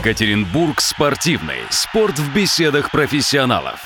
Екатеринбург спортивный. Спорт в беседах профессионалов.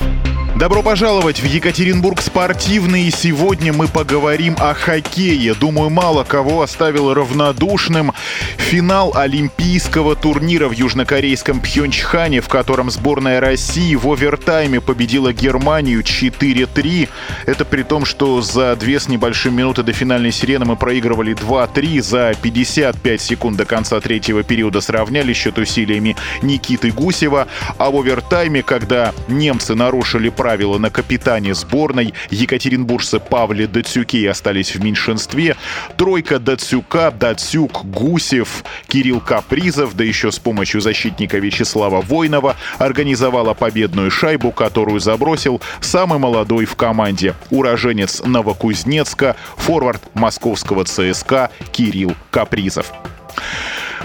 Добро пожаловать в Екатеринбург спортивный. Сегодня мы поговорим о хоккее. Думаю, мало кого оставил равнодушным финал Олимпийского турнира в южнокорейском Пхенчхане, в котором сборная России в овертайме победила Германию 4-3. Это при том, что за две с небольшим минуты до финальной сирены мы проигрывали 2-3. За 55 секунд до конца третьего периода сравняли счет усилиями Никиты Гусева. А в овертайме, когда немцы нарушили на капитане сборной. Екатеринбуржцы Павле Дацюки остались в меньшинстве. Тройка Дацюка, Дацюк, Гусев, Кирилл Капризов, да еще с помощью защитника Вячеслава Войнова организовала победную шайбу, которую забросил самый молодой в команде уроженец Новокузнецка, форвард московского ЦСКА Кирилл Капризов.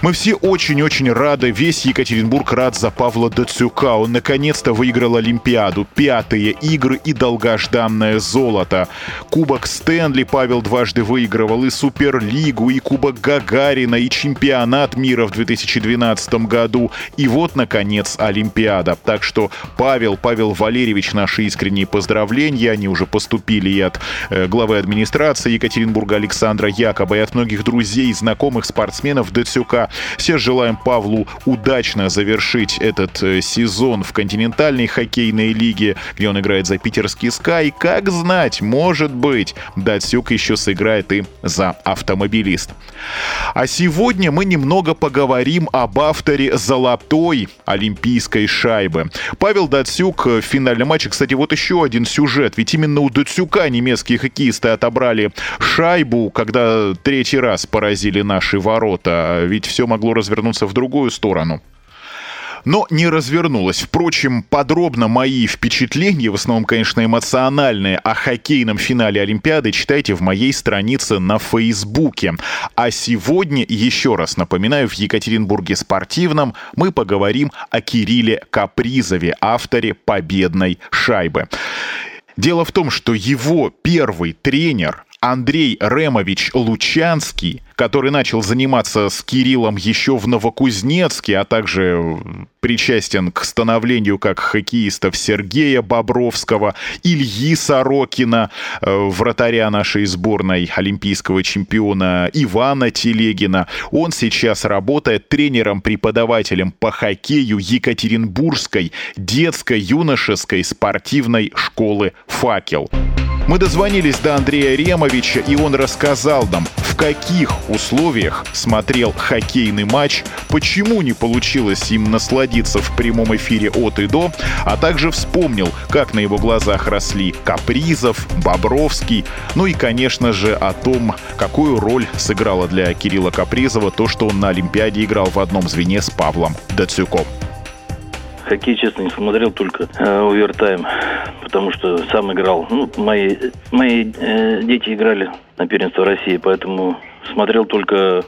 Мы все очень-очень рады, весь Екатеринбург рад за Павла Дацюка. Он наконец-то выиграл Олимпиаду, пятые игры и долгожданное золото. Кубок Стэнли Павел дважды выигрывал, и Суперлигу, и Кубок Гагарина, и Чемпионат мира в 2012 году. И вот, наконец, Олимпиада. Так что Павел, Павел Валерьевич, наши искренние поздравления. Они уже поступили и от э, главы администрации Екатеринбурга Александра Якоба, и от многих друзей, знакомых спортсменов Дацюка. Все желаем Павлу удачно завершить этот э, сезон в континентальной хоккейной лиге, где он играет за питерский «Скай». Как знать, может быть, Датсюк еще сыграет и за автомобилист. А сегодня мы немного поговорим об авторе золотой олимпийской шайбы. Павел Датсюк в финальном матче, кстати, вот еще один сюжет. Ведь именно у Датсюка немецкие хоккеисты отобрали шайбу, когда третий раз поразили наши ворота. Ведь все могло развернуться в другую сторону но не развернулось. Впрочем, подробно мои впечатления, в основном, конечно, эмоциональные, о хоккейном финале Олимпиады читайте в моей странице на Фейсбуке. А сегодня, еще раз напоминаю, в Екатеринбурге спортивном мы поговорим о Кирилле Капризове, авторе победной шайбы. Дело в том, что его первый тренер Андрей Ремович Лучанский, который начал заниматься с Кириллом еще в Новокузнецке, а также причастен к становлению как хоккеистов Сергея Бобровского, Ильи Сорокина, э, вратаря нашей сборной олимпийского чемпиона Ивана Телегина. Он сейчас работает тренером-преподавателем по хоккею Екатеринбургской детско-юношеской спортивной школы «Факел». Мы дозвонились до Андрея Ремовича, и он рассказал нам, в каких условиях смотрел хоккейный матч, почему не получилось им насладиться в прямом эфире от и до, а также вспомнил, как на его глазах росли Капризов, Бобровский, ну и, конечно же, о том, какую роль сыграло для Кирилла Капризова то, что он на Олимпиаде играл в одном звене с Павлом Дацюком. Хоккей, честно, не смотрел только э, овертайм, потому что сам играл. Ну, мои, мои э, дети играли на первенство России, поэтому смотрел только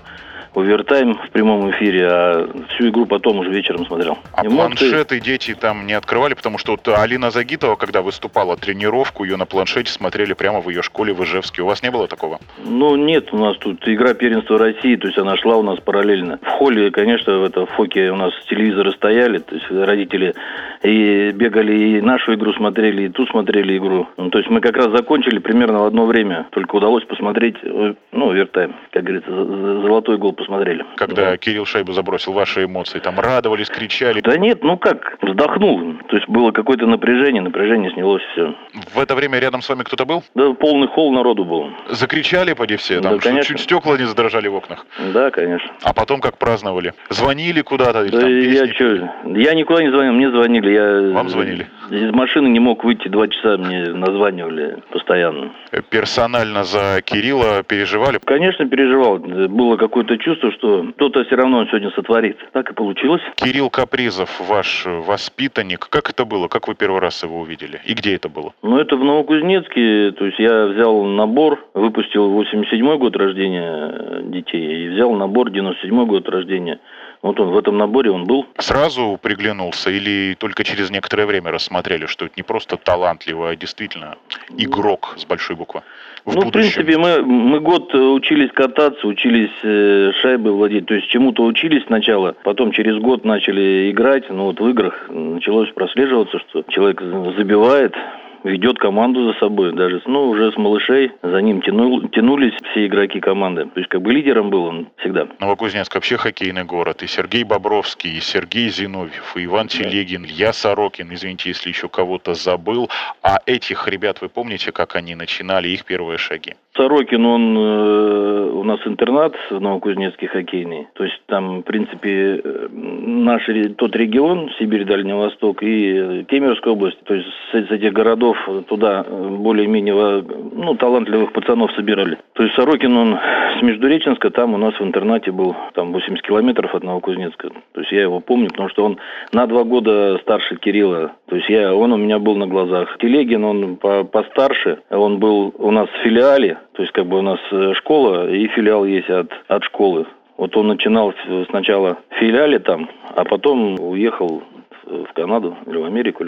овертайм в прямом эфире, а всю игру потом уже вечером смотрел. А Эмоции... планшеты дети там не открывали, потому что вот Алина Загитова, когда выступала тренировку, ее на планшете смотрели прямо в ее школе в Ижевске. У вас не было такого? Ну, нет, у нас тут игра первенства России, то есть она шла у нас параллельно. В холле, конечно, в этом фоке у нас телевизоры стояли, то есть родители и бегали, и нашу игру смотрели, и ту смотрели игру. Ну, то есть мы как раз закончили примерно в одно время, только удалось посмотреть, э, ну, вертайм, как говорится, золотой гол посмотрели. Когда да. Кирилл шайбу забросил, ваши эмоции там радовались, кричали? Да нет, ну как, вздохнул. То есть было какое-то напряжение, напряжение снялось все. В это время рядом с вами кто-то был? Да, полный холл народу был. Закричали поди все? Там да, конечно. чуть стекла не задрожали в окнах? Да, конечно. А потом как праздновали? Звонили куда-то? Да я что, я никуда не звонил, мне звонили. Я Вам звонили? Из машины не мог выйти, два часа мне названивали постоянно. Персонально за Кирилла переживали? Конечно, переживал. Было какое-то чувство что кто-то все равно сегодня сотворит. Так и получилось. Кирилл Капризов, ваш воспитанник, как это было? Как вы первый раз его увидели? И где это было? Ну, это в Новокузнецке. То есть я взял набор, выпустил 87 год рождения детей и взял набор 97 год рождения Вот он в этом наборе он был. Сразу приглянулся или только через некоторое время рассмотрели, что это не просто талантливый, а действительно игрок с большой буквы? В ну, будущем? в принципе, мы, мы год учились кататься, учились э, шайбы владеть, то есть чему-то учились сначала, потом через год начали играть, но вот в играх началось прослеживаться, что человек забивает, ведет команду за собой. Даже ну, уже с малышей за ним тянул, тянулись все игроки команды. То есть как бы лидером был он всегда. Новокузнецк вообще хоккейный город. И Сергей Бобровский, и Сергей Зиновьев, и Иван Телегин, Илья Сорокин. Извините, если еще кого-то забыл. А этих ребят вы помните, как они начинали их первые шаги? Сорокин, он э, у нас интернат в Новокузнецке хоккейный. То есть там, в принципе, э, наш тот регион, Сибирь, Дальний Восток и Кемеровская область, то есть с, с этих городов туда более-менее ну, талантливых пацанов собирали. То есть Сорокин, он с Междуреченска, там у нас в интернате был, там 80 километров от Новокузнецка. То есть я его помню, потому что он на два года старше Кирилла. То есть я, он у меня был на глазах. Телегин, он по, постарше, он был у нас в филиале, то есть как бы у нас э, школа и филиал есть от, от школы. Вот он начинал сначала в филиале там, а потом уехал в Канаду или в Америку.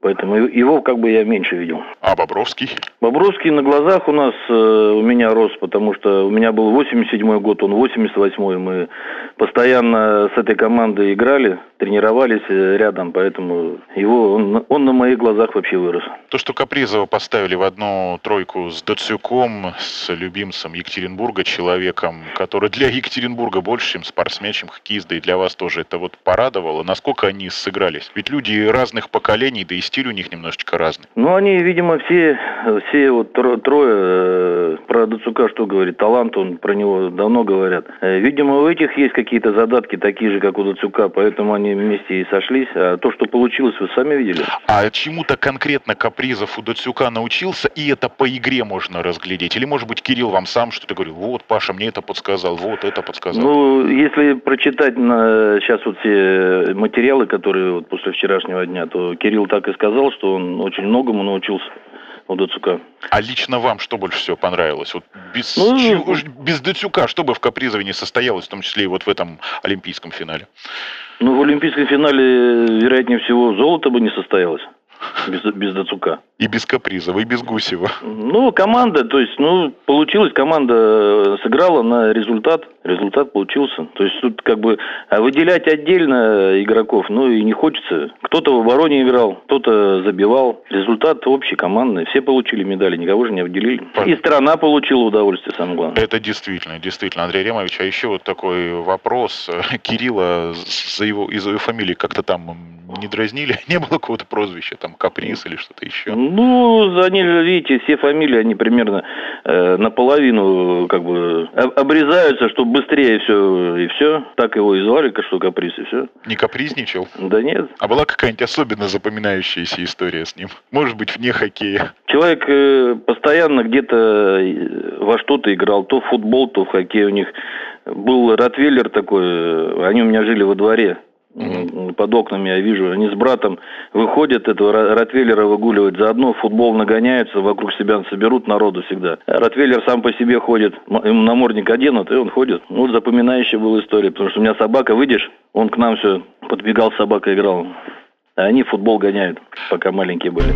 Поэтому его как бы я меньше видел. А Бобровский? Бобровский на глазах у нас э, у меня рос, потому что у меня был 87 год, он 88 Мы постоянно с этой командой играли, тренировались э, рядом, поэтому его он, он на моих глазах вообще вырос. То, что Капризова поставили в одну тройку с Дацюком, с любимцем Екатеринбурга, человеком, который для Екатеринбурга больше, чем спортсмен, чем хоккеист, да и для вас тоже это вот порадовало. Насколько они сыгрались? Ведь люди разных поколений, да и стиль у них немножечко разный. Ну, они, видимо, все, все вот трое, э, про Дацука что говорит, талант, он про него давно говорят. Э, видимо, у этих есть какие-то задатки такие же, как у Дацука, поэтому они вместе и сошлись. А то, что получилось, вы сами видели. А чему-то конкретно Капризов у Дацука научился, и это по игре можно разглядеть? Или, может быть, Кирилл вам сам что-то говорил, вот, Паша мне это подсказал, вот это подсказал? Ну, если прочитать на, сейчас вот все материалы, которые вот после вчерашнего дня, то Кирилл так и сказал, что он очень многому научился у Дацука. А лично вам что больше всего понравилось? Вот без, ну, чего, без Дацука что бы в Капризове не состоялось, в том числе и вот в этом олимпийском финале? Ну, в олимпийском финале, вероятнее всего, золото бы не состоялось без, без Дацука. И без Капризова, и без Гусева. Ну, команда, то есть, ну, получилось, команда э, сыграла на результат, результат получился. То есть тут как бы а выделять отдельно игроков, ну и не хочется. Кто-то в обороне играл, кто-то забивал. Результат общий, командный. Все получили медали, никого же не обделили. И страна получила удовольствие, самое главное. Это действительно, действительно, Андрей Ремович. А еще вот такой вопрос. Кирилла за его, из-за его фамилии как-то там не дразнили? Не было какого-то прозвища, там, Каприз или что-то еще? Ну, они, видите, все фамилии, они примерно э, наполовину как бы обрезаются, чтобы быстрее все, и все. Так его и звали, что Каприз, и все. Не капризничал? Да нет. А была какая-нибудь особенно запоминающаяся история с ним? Может быть, вне хоккея? Человек э, постоянно где-то э, во что-то играл, то в футбол, то в хоккей у них. Был Ротвейлер такой, э, они у меня жили во дворе. Под окнами я вижу, они с братом выходят, этого Ротвейлера выгуливают, заодно футбол нагоняются, вокруг себя соберут народу всегда. Ротвейлер сам по себе ходит, ему намордник оденут, и он ходит. Ну, запоминающая была история, потому что у меня собака, выйдешь, он к нам все подбегал, собака играл. А они футбол гоняют, пока маленькие были.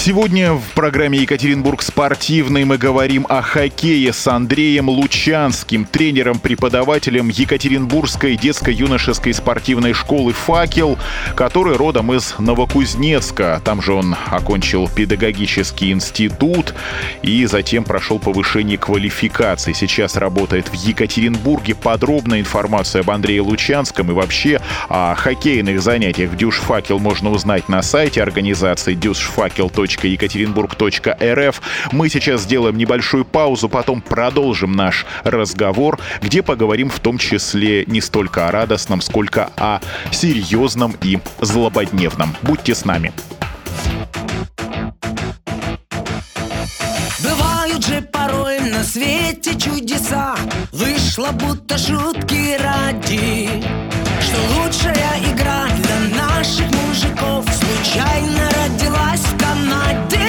Сегодня в программе «Екатеринбург спортивный» мы говорим о хоккее с Андреем Лучанским, тренером-преподавателем Екатеринбургской детско-юношеской спортивной школы «Факел», который родом из Новокузнецка. Там же он окончил педагогический институт и затем прошел повышение квалификации. Сейчас работает в Екатеринбурге. Подробная информация об Андрее Лучанском и вообще о хоккейных занятиях в «Дюш Факел» можно узнать на сайте организации дюшфакел.ру екатеринбург.рф. Мы сейчас сделаем небольшую паузу, потом продолжим наш разговор, где поговорим в том числе не столько о радостном, сколько о серьезном и злободневном. Будьте с нами. Бывают же порой на свете чудеса Вышло будто шутки ради Что лучшая игра для наших мужиков Случайно родилась в Канаде К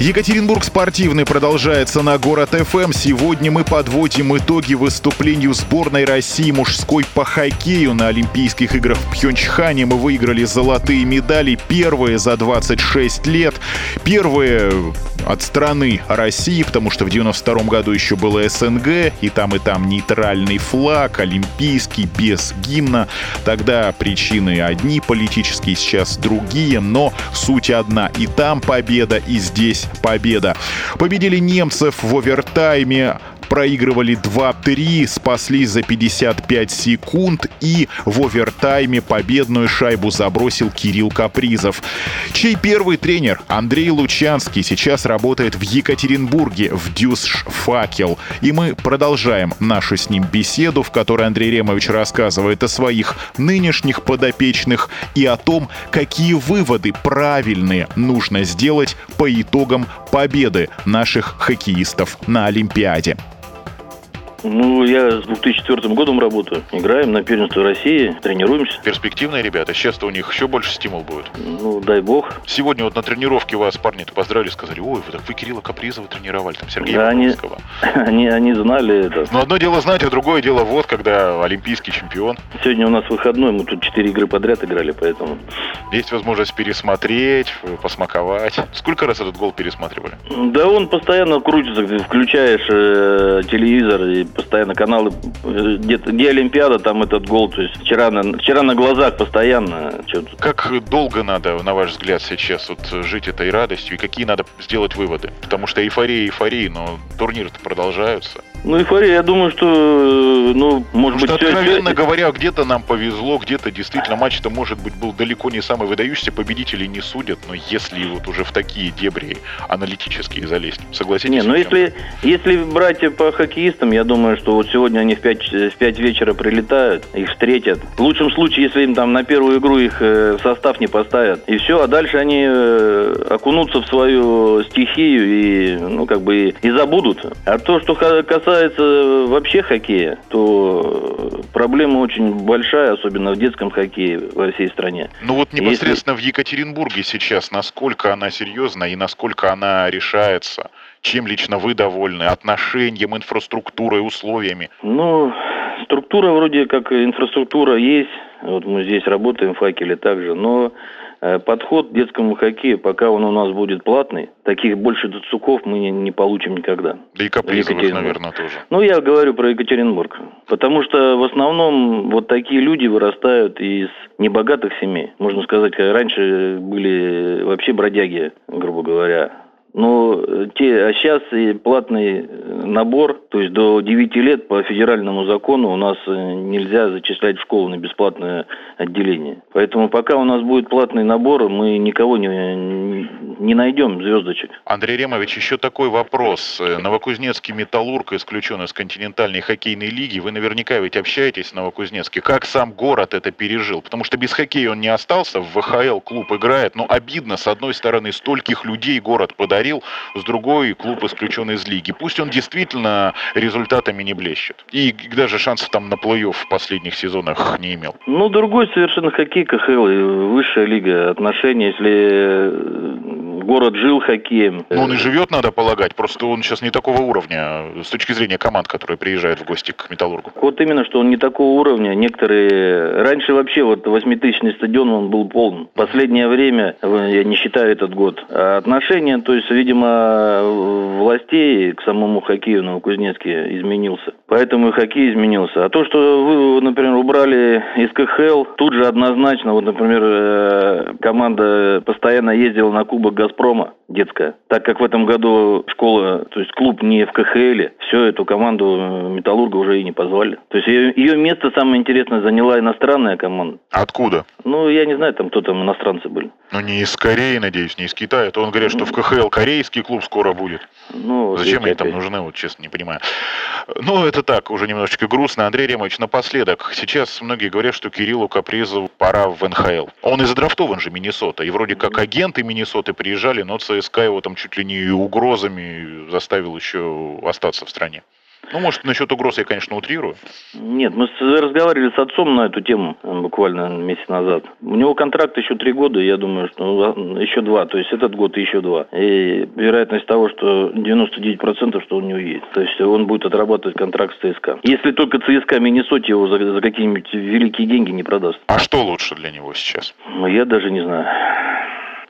Екатеринбург спортивный продолжается на город ФМ. Сегодня мы подводим итоги выступлению сборной России мужской по хоккею на Олимпийских играх в Пхенчхане. Мы выиграли золотые медали, первые за 26 лет. Первые от страны России, потому что в 92 году еще было СНГ, и там и там нейтральный флаг, олимпийский, без гимна. Тогда причины одни политические, сейчас другие, но суть одна. И там победа, и здесь победа. Победили немцев в овертайме проигрывали 2-3, спаслись за 55 секунд и в овертайме победную шайбу забросил Кирилл Капризов. Чей первый тренер Андрей Лучанский сейчас работает в Екатеринбурге в Дюсш Факел. И мы продолжаем нашу с ним беседу, в которой Андрей Ремович рассказывает о своих нынешних подопечных и о том, какие выводы правильные нужно сделать по итогам победы наших хоккеистов на Олимпиаде. Ну, я с 2004 годом работаю. Играем на первенство России, тренируемся. Перспективные ребята. Сейчас-то у них еще больше стимул будет. Ну, дай бог. Сегодня вот на тренировке вас парни-то поздравили, сказали, ой, вы, так вы Кирилла Капризова тренировали, там Сергея да, они, они, они знали это. Ну, одно дело знать, а другое дело вот, когда олимпийский чемпион. Сегодня у нас выходной, мы тут четыре игры подряд играли, поэтому... Есть возможность пересмотреть, посмаковать. Сколько раз этот гол пересматривали? Да он постоянно крутится, включаешь э, телевизор и постоянно каналы, где, где Олимпиада, там этот гол. То есть вчера на, вчера на глазах постоянно. Что-то. Как долго надо, на ваш взгляд, сейчас вот жить этой радостью и какие надо сделать выводы? Потому что эйфория эйфория, но турниры-то продолжаются. Ну, эйфория, я думаю, что, ну, может Потому быть... Что, откровенно все... говоря, где-то нам повезло, где-то действительно матч-то, может быть, был далеко не самый выдающийся, победителей не судят, но если вот уже в такие дебри аналитические залезть, согласитесь? Не, ну если, если брать по хоккеистам, я думаю, что вот сегодня они в 5, в 5 вечера прилетают, их встретят. В лучшем случае, если им там на первую игру их э, в состав не поставят. И все, а дальше они э, окунутся в свою стихию и, ну, как бы, и забудут. А то, что касается касается вообще хоккея, то проблема очень большая, особенно в детском хоккее во всей стране. Ну вот непосредственно Если... в Екатеринбурге сейчас, насколько она серьезна и насколько она решается? Чем лично вы довольны? Отношением, инфраструктурой, условиями? Ну, структура вроде как инфраструктура есть. Вот мы здесь работаем в факеле также, но Э, подход к детскому хоккею, пока он у нас будет платный, таких больше Дацуков мы не, не получим никогда. Да и Капризовых, наверное, тоже. Ну, я говорю про Екатеринбург. Потому что в основном вот такие люди вырастают из небогатых семей. Можно сказать, раньше были вообще бродяги, грубо говоря. Но э, те, а сейчас и платный э, набор, то есть до 9 лет по федеральному закону у нас э, нельзя зачислять в школу на бесплатное отделение. Поэтому пока у нас будет платный набор, мы никого не, не найдем звездочек. Андрей Ремович, еще такой вопрос. Новокузнецкий «Металлург» исключен из континентальной хоккейной лиги. Вы наверняка ведь общаетесь в Новокузнецке. Как сам город это пережил? Потому что без хоккея он не остался. В ВХЛ клуб играет. Но обидно, с одной стороны, стольких людей город подарил подарил, с другой клуб исключен из лиги. Пусть он действительно результатами не блещет. И даже шансов там на плей-офф в последних сезонах не имел. Ну, другой совершенно хоккей, КХЛ, высшая лига отношений, если город жил хоккеем. Ну, он и живет, надо полагать, просто он сейчас не такого уровня с точки зрения команд, которые приезжают в гости к Металлургу. Вот именно, что он не такого уровня. Некоторые... Раньше вообще вот восьмитысячный стадион, он был полон. Последнее время, я не считаю этот год, а отношения, то есть, видимо, властей к самому хоккею Новокузнецке изменился. Поэтому и хоккей изменился. А то, что вы, например, убрали из КХЛ, тут же однозначно, вот, например, э, команда постоянно ездила на Кубок «Газпром», «Газпрома» детская. Так как в этом году школа, то есть клуб не в КХЛ, все, эту команду э, «Металлурга» уже и не позвали. То есть ее, ее место, самое интересное, заняла иностранная команда. Откуда? Ну, я не знаю, там кто там иностранцы были. Ну, не из Кореи, надеюсь, не из Китая. То он говорит, что в КХЛ корейский клуб скоро будет. Ну, Зачем они там нужны, вот честно не понимаю. Ну, это так, уже немножечко грустно. Андрей Ремович, напоследок. Сейчас многие говорят, что Кириллу Капризову пора в НХЛ. Он и задрафтован же Миннесота. И вроде как агенты Миннесоты приезжали, но ЦСКА его там чуть ли не угрозами заставил еще остаться в стране. Ну, может, насчет угроз я, конечно, утрирую. Нет, мы разговаривали с отцом на эту тему э, буквально месяц назад. У него контракт еще три года, я думаю, что ну, еще два. То есть этот год и еще два. И вероятность того, что 99% что он не уедет. То есть он будет отрабатывать контракт с ЦСКА. Если только ЦСКА Миннесоте его за, за какие-нибудь великие деньги не продаст. А что лучше для него сейчас? Ну, я даже не знаю.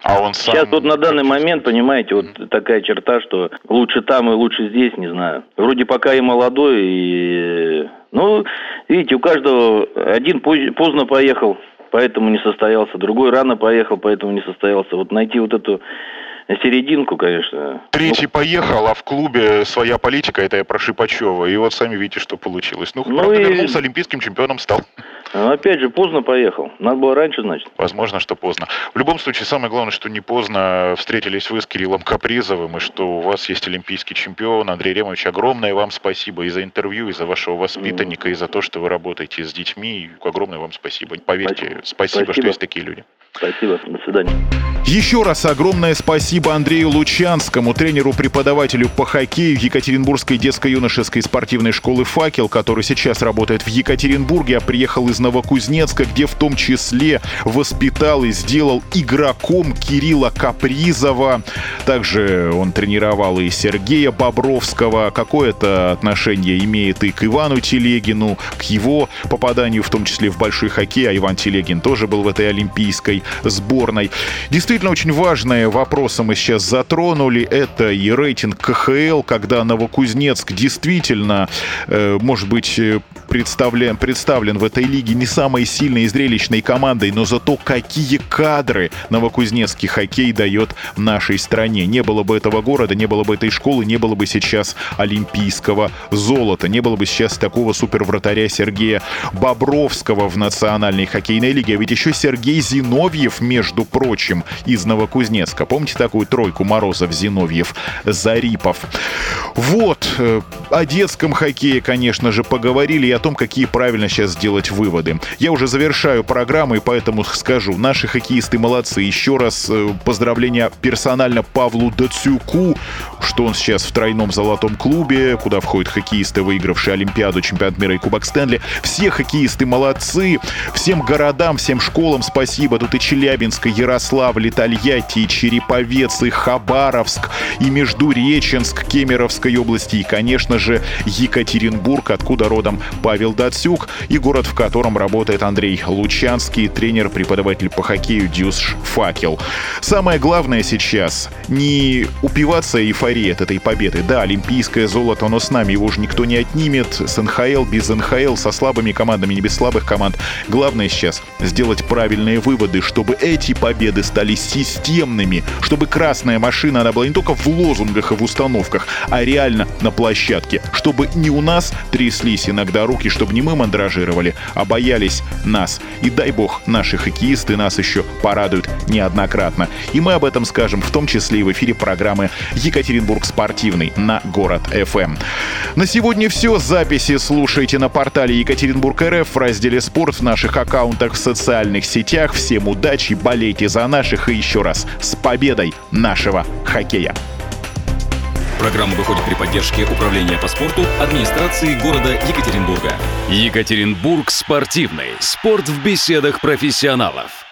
А он сам... Сейчас вот на данный момент, понимаете, вот такая черта, что лучше там и лучше здесь, не знаю. Вроде пока и молодой, и... Ну, видите, у каждого один поздно поехал, поэтому не состоялся, другой рано поехал, поэтому не состоялся. Вот найти вот эту серединку, конечно. Третий ну, поехал, а в клубе своя политика, это я про Шипачева. И вот сами видите, что получилось. Ну, ну правда, и... вернулся, олимпийским чемпионом стал. Ну, опять же, поздно поехал. Надо было раньше, значит. Возможно, что поздно. В любом случае, самое главное, что не поздно встретились вы с Кириллом Капризовым, и что у вас есть олимпийский чемпион. Андрей Ремович, огромное вам спасибо и за интервью, и за вашего воспитанника, mm. и за то, что вы работаете с детьми. Огромное вам спасибо. Поверьте, спасибо, спасибо, спасибо. что есть такие люди. Спасибо. До свидания. Еще раз огромное спасибо Андрею Лучанскому, тренеру-преподавателю по хоккею Екатеринбургской детско-юношеской спортивной школы «Факел», который сейчас работает в Екатеринбурге, а приехал из Новокузнецка, где в том числе воспитал и сделал игроком Кирилла Капризова. Также он тренировал и Сергея Бобровского. Какое-то отношение имеет и к Ивану Телегину, к его попаданию, в том числе в большой хоккей, а Иван Телегин тоже был в этой олимпийской сборной. Действительно, очень важные вопросы мы сейчас затронули. Это и рейтинг КХЛ, когда Новокузнецк действительно, э, может быть, э, представлен, представлен в этой лиге не самой сильной и зрелищной командой, но зато какие кадры новокузнецкий хоккей дает нашей стране. Не было бы этого города, не было бы этой школы, не было бы сейчас олимпийского золота, не было бы сейчас такого супервратаря Сергея Бобровского в национальной хоккейной лиге. А ведь еще Сергей Зиновьев, между прочим, из Новокузнецка. Помните такую тройку Морозов, Зиновьев, Зарипов? Вот, э, о детском хоккее, конечно же, поговорили и о том, какие правильно сейчас сделать выводы. Я уже завершаю программу, и поэтому скажу, наши хоккеисты молодцы. Еще раз э, поздравления персонально Павлу Дацюку, что он сейчас в тройном золотом клубе, куда входят хоккеисты, выигравшие Олимпиаду, чемпионат мира и Кубок Стэнли. Все хоккеисты молодцы, всем городам, всем школам спасибо. Тут и Челябинск, и Ярославль, и Тольятти, Череповец, и Хабаровск, и Междуреченск, Кемеровской области, и, конечно же, Екатеринбург, откуда родом Павел Дацюк, и город, в котором работает Андрей Лучанский, тренер-преподаватель по хоккею Дюс Факел. Самое главное сейчас не упиваться эйфорией от этой победы. Да, олимпийское золото, но с нами его уже никто не отнимет. С НХЛ, без НХЛ, со слабыми командами, не без слабых команд. Главное сейчас сделать правильные выводы, чтобы эти победы стали системными, чтобы красная машина, она была не только в лозунгах и в установках, а реально на площадке, чтобы не у нас тряслись иногда руки, чтобы не мы мандражировали, а боялись нас. И дай бог, наши хоккеисты нас еще порадуют неоднократно. И мы об этом скажем в том числе и в эфире программы «Екатеринбург спортивный» на Город ФМ. На сегодня все. Записи слушайте на портале Екатеринбург РФ в разделе «Спорт» в наших аккаунтах в социальных сетях. Всем удачи, болейте за наших и еще раз с победой нашего хоккея. Программа выходит при поддержке Управления по спорту администрации города Екатеринбурга. Екатеринбург спортивный. Спорт в беседах профессионалов.